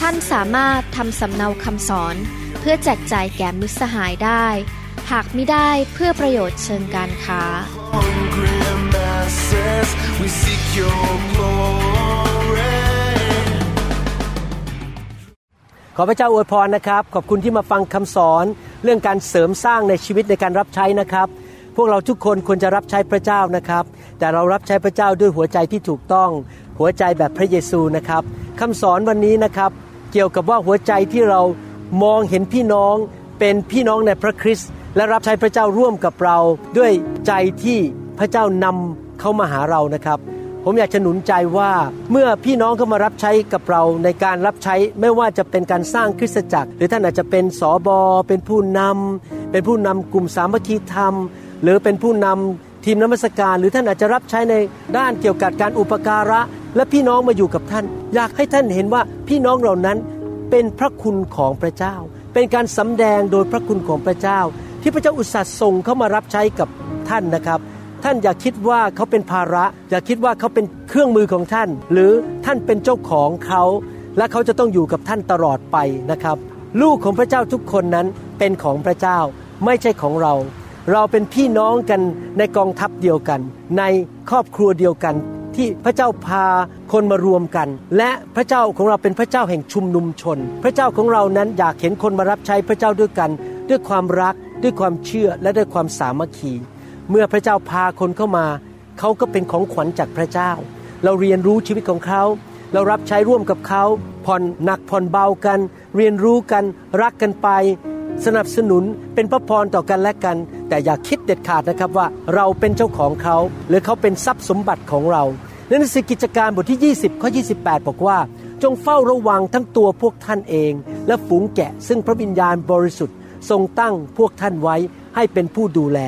ท่านสามารถทำสำเนาคำสอน เพื่อแจกจ่ายแก่มิตรสหายได้ หากไม่ได้เพื่อประโยชน์เชิงการค้า hungry masses, we seek your glory. ขอพระเจ้าอวยพรนะครับ ขอบคุณที่มาฟังคำสอนเรื่องการเสริมสร้างในชีวิตในการรับใช้นะครับพวกเราทุกคนควรจะรับใช้พระเจ้านะครับ แต่เรารับใช้พระเจ้าด้วยหัวใจที่ถูกต้อง หัวใจแบบพระเยซูนะครับคำสอนวันนี้นะครับ เกี่ยวกับว่าหัวใจที่เรามองเห็นพี่น้องเป็นพี่น้องในพระคริสต์และรับใช้พระเจ้าร่วมกับเราด้วยใจที่พระเจ้านำเข้ามาหาเรานะครับ ผมอยากจะหนุนใจว่าเมื่อพี่น้องเข้ามารับใช้กับเราในการรับใช้ไม่ว่าจะเป็นการสร้างคริสตจักร หรือท่านอาจจะเป็นสอบอเป็นผู้นำเป็นผู้นำกลุ่มสามัคคีธรรม หรือเป็นผู้นำทีมนมัสการ หรือท่านอาจจะรับใช้ในด้านเกี่ยวกับการอุปการะ และพี่น้องมาอยู่กับท่าน อยากให้ท่านเห็นว่าพี่น้องเหล่านั้นเป็นพระคุณของพระเจ้า เป็นการสำแดงโดยพระคุณของพระเจ้า ที่พระเจ้าอุตส่าห์ส่งเข้ามารับใช้กับท่านนะครับ ท่านอย่าคิดว่าเขาเป็นภาระ อย่าคิดว่าเขาเป็นเครื่องมือของท่าน หรือท่านเป็นเจ้าของเขา และเขาจะต้องอยู่กับท่านตลอดไปนะครับ ลูกของพระเจ้าทุกคนนั้นเป็นของพระเจ้าไม่ใช่ของเรา เราเป็นพี่น้องกันในกองทัพเดียวกัน ในครอบครัวเดียวกัน ที่พระเจ้าพาคนมารวมกัน และพระเจ้าของเราเป็นพระเจ้าแห่งชุมนุมชน พระเจ้าของเรานั้นอยากเห็นคนมารับใช้พระเจ้าด้วยกัน ด้วยความรักด้วยความเชื่อและด้วยความสามัคคี เมื่อพระเจ้าพาคนเข้ามา เขาก็เป็นของขวัญจากพระเจ้า เราเรียนรู้ชีวิตของเขาเรารับใช้ร่วมกับเขาผ่อนหนักผ่อนเบากัน เรียนรู้กันรักกันไป สนับสนุนเป็นพระพรต่อกันและกัน แต่อย่าคิดเด็ดขาดนะครับว่าเราเป็นเจ้าของเขา หรือเขาเป็นทรัพย์สมบัติของเราในหนังสือกิจการบทที่ 20ข้อ28 บอกว่า จงเฝ้าระวังทั้งตัวพวกท่านเอง และฝูงแกะ ซึ่งพระวิญญาณบริสุทธิ์ ทรงตั้งพวกท่านไว้ให้เป็นผู้ดูแล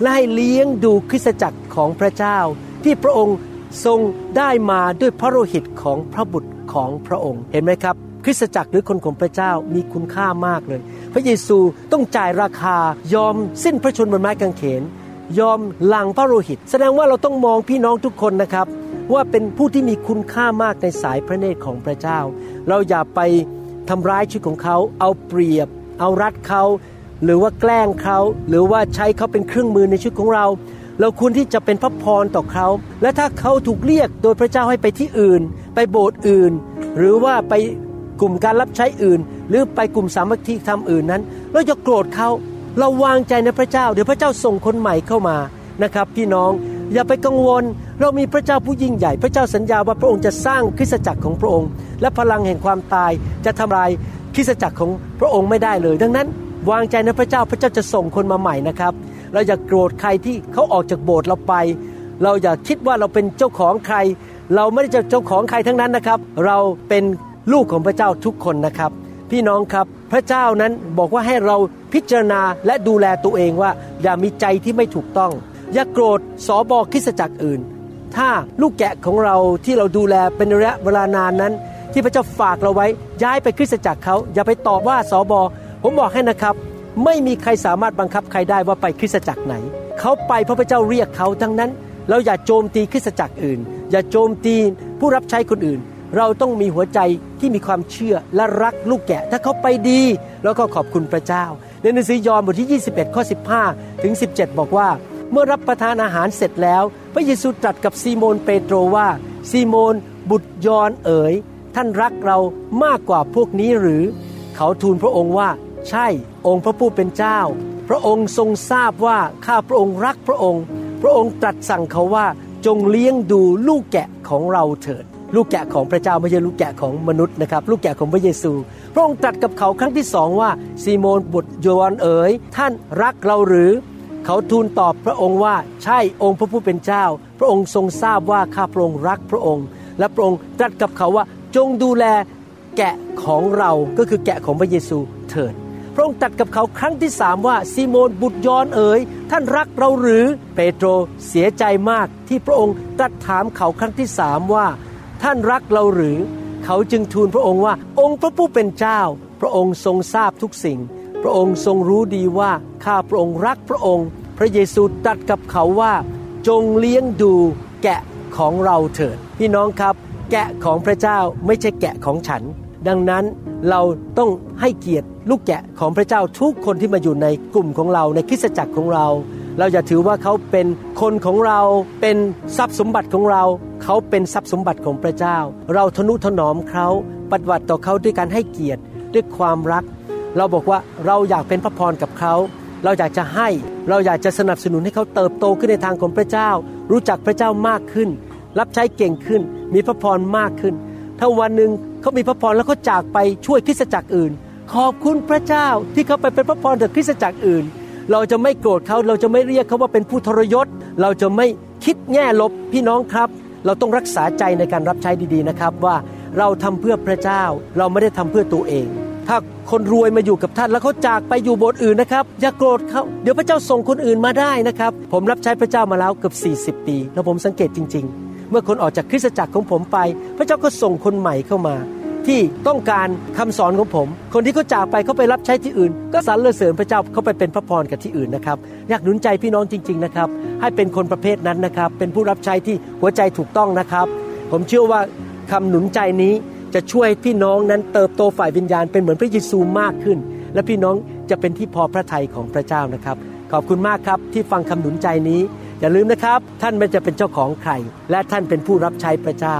และให้เลี้ยงดูคริสตจักรของพระเจ้า ที่พระองค์ทรงได้มาด้วยพระโลหิตของพระบุตรของพระองค์ เห็นไหมครับ คริสตจักรหรือคนของพระเจ้ามีคุณค่ามากเลย พระเยซูต้องจ่ายราคายอมสิ้นพระชนม์บนไม้กางเขน ยอมหลังพระโลหิต แสดงว่าเราต้องมองพี่น้องทุกคนนะครับ ว่าเป็นผู้ที่มีคุณค่ามากในสายพระเนตรของพระเจ้า เราอย่าไปทำร้ายชีวิตของเขา เอาเปรียบ เอารัดเขา หรือว่าแกล้งเขาหรือว่าใช้เขาเป็นเครื่องมือในชีวิตของเรา เราควรที่จะเป็นพระพรต่อเขา และถ้าเขาถูกเรียกโดยพระเจ้าให้ไปที่อื่น ไปโบสถ์อื่น หรือว่าไป กลุ่มการรับใช้อื่น หรือไปกลุ่มสามัคคีธรรมอื่นนั้นเราจะโกรธเขาเราวางใจในพระเจ้า เดี๋ยวพระเจ้าส่งคนใหม่เข้ามานะครับ พี่น้องอย่าไปกังวล เรามีพระเจ้าผู้ยิ่งใหญ่ พระเจ้าสัญญาว่าพระองค์จะสร้างคริสตจักรของพระองค์ และพลังแห่งความตายจะทำลายคริสตจักรของพระองค์ไม่ได้เลย ดังนั้น วางใจในพระเจ้าพระเจ้าจะส่งคนมาใหม่นะครับ เราอย่าโกรธใครที่เขาออกจากโบสถ์เราไป เราอย่าคิดว่าเราเป็นเจ้าของใคร เราไม่ได้จะเจ้าของใครทั้งนั้นนะครับ เราเป็น ลูกของพระเจ้าทุกคนนะครับ พี่น้องครับพระเจ้านั้นบอกว่าให้เราพิจารณาและดูแลตัวเองว่า อย่ามีใจที่ไม่ถูกต้อง อย่าโกรธสอบอคริสจักรอื่น ถ้าลูกแกะของเราที่เราดูแลเป็นระยะเวลานานนั้น ที่พระเจ้าฝากเราไว้ย้ายไปคริสจักรเขาอย่าไปตอบว่าสอบอผมบอกให้นะครับ ไม่มีใครสามารถบังคับใครได้ว่าไปคริสจักรไหนเขาไปเพราะพระเจ้าเรียกเขาดังนั้น เราอย่าโจมตีคริสจักรอื่น อย่าโจมตีผู้รับใช้คนอื่น เราต้องมีหัวใจที่มีความเชื่อและรักลูกแกะ ถ้าเขาไปดี แล้วก็ขอบคุณพระเจ้า ในหนังสือยอห์นบทที่ 21 ข้อ 15 ถึง 17 บอกว่า เมื่อรับประทานอาหารเสร็จแล้ว พระเยซูตรัสกับซีโมนเปโตรว่า ซีโมน บุตรยอนเอ๋ย ท่านรักเรามากกว่าพวกนี้หรือ เขาทูลพระองค์ว่า ใช่องค์พระผู้เป็นเจ้า พระองค์ทรงทราบว่าข้าพระองค์รักพระองค์ พระองค์ตรัสสั่งเขาว่าจงเลี้ยงดูลูกแกะของเราเถิด ลูกแกะของพระเจ้าไม่ใช่ลูกแกะของมนุษย์นะครับ ลูกแกะของพระเยซู พระองค์ตรัสกับเขาครั้งที่สองว่าซีโมนบุตรโยอนเอ๋ยท่านรักเราหรือ เขาทูลตอบพระองค์ว่าใช่องค์พระผู้เป็นเจ้า พระองค์ทรงทราบว่าข้าพระองค์รักพระองค์ และพระองค์ตรัสกับเขาว่าจงดูแลแกะของเราก็คือแกะของพระเยซูเถิดพระองค์ตรัสกับเขาครั้งที่สามว่าซีโมนบุตรยอนเอ๋ยท่านรักเราหรือ เปโตรเสียใจมากที่พระองค์ตรัสถามเขาครั้งที่สามว่า ท่านรักเราหรือ เขาจึงทูลพระองค์ว่าองค์พระผู้เป็นเจ้า พระองค์ทรงทราบทุกสิ่ง พระองค์ทรงรู้ดีว่าข้าพระองค์รักพระองค์ พระเยซูตรัสกับเขาว่า จงเลี้ยงดูแกะของเราเถิด พี่น้องครับ แกะของพระเจ้าไม่ใช่แกะของฉัน ดังนั้นเราต้องให้เกียรติลูกแกะของพระเจ้าทุกคนที่มาอยู่ในกลุ่มของเราในคริสตจักรของเรา เราอย่าถือว่าเขาเป็นคนของเราเป็นทรัพย์สมบัติของเรา เขาเป็นทรัพย์สมบัติของพระเจ้า เราทนุถนอมเขาปฏิบัติต่อเขาด้วยการให้เกียรติด้วยความรัก เราบอกว่าเราอยากเป็นพระพรกับเขา เราอยากจะให้เราอยากจะสนับสนุนให้เขาเติบโตขึ้นในทางของพระเจ้า รู้จักพระเจ้ามากขึ้น รับใช้เก่งขึ้น มีพระพรมากขึ้น ถ้าวันหนึ่งเขามีพระพรแล้วเขาจากไปช่วยคริสตจักรอื่น ขอบคุณพระเจ้าที่เขาไปเป็นพระพรต่อคริสตจักรอื่น เราจะไม่โกรธเขาเราจะไม่เรียกเขาว่าเป็นผู้ทรยศ เราจะไม่คิดแง่ลบพี่น้องครับ เราต้องรักษาใจในการรับใช้ดีๆนะครับ ว่าเราทำเพื่อพระเจ้าเราไม่ได้ทำเพื่อตัวเอง ถ้าคนรวยมาอยู่กับท่านแล้วเขาจากไปอยู่โบสถ์อื่นนะครับ อย่าโกรธเขาเดี๋ยวพระเจ้าส่งคนอื่นมาได้นะครับ ผมรับใช้พระเจ้ามาแล้วเกือบ40 ปี แล้วผมสังเกตจริง ๆ เมื่อคนออกจากคริสตจักรของผมไป พระเจ้าก็ส่งคนใหม่เข้ามา ที่ต้องการคำสอนของผม คนที่เขาจากไปเขาไปรับใช้ที่อื่น ก็สรรเสริญพระเจ้าเขาไปเป็นพระพรกับที่อื่นนะครับอยากหนุนใจพี่น้องจริง ๆนะครับ ให้เป็นคนประเภทนั้นนะครับ เป็นผู้รับใช้ที่หัวใจถูกต้องนะครับ ผมเชื่อว่าคำหนุนใจนี้จะช่วยพี่น้องนั้นเติบโตฝ่ายวิญญาณเป็นเหมือนพระเยซูมากขึ้น และพี่น้องจะเป็นที่พอพระทัยของพระเจ้านะครับ ขอบคุณมากครับที่ฟังคำหนุนใจนี้ อย่าลืมนะครับ ท่านไม่จะเป็นเจ้าของใคร และท่านเป็นผู้รับใช้พระเจ้า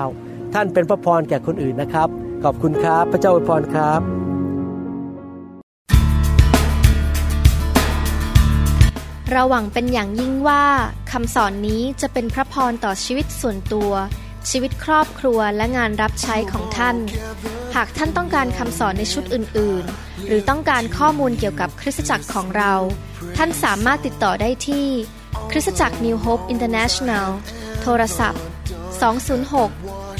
ท่านเป็นพระพรแก่คนอื่นนะครับ ขอบคุณครับ พระเจ้าอวยพรครับ เราหวังเป็นอย่างยิ่งว่าคำสอนนี้จะเป็นพระพรต่อชีวิตส่วนตัว ชีวิตครอบครัวและงานรับใช้ของท่าน หากท่านต้องการคำสอนในชุดอื่น ๆ หรือต้องการข้อมูลเกี่ยวกับคริสตจักรของเรา ท่านสามารถติดต่อได้ที่ คริสตจักร New Hope International โทรศัพท์ 206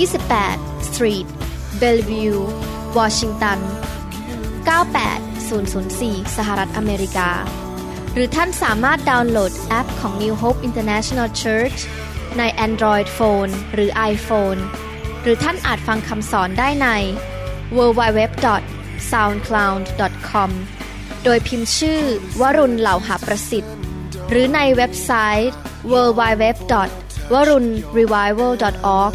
28 Street Bellevue Washington 98004 สหรัฐอเมริกา หรือท่านสามารถดาวน์โหลดแอปของ New Hope International Church ใน Android Phone หรือ iPhone หรือท่านอาจฟังคำสอนได้ใน www.soundcloud.com โดยพิมพ์ชื่อ วรุณเหล่าหาประสิทธิ์ หรือในเว็บไซต์ www.warunrevival.org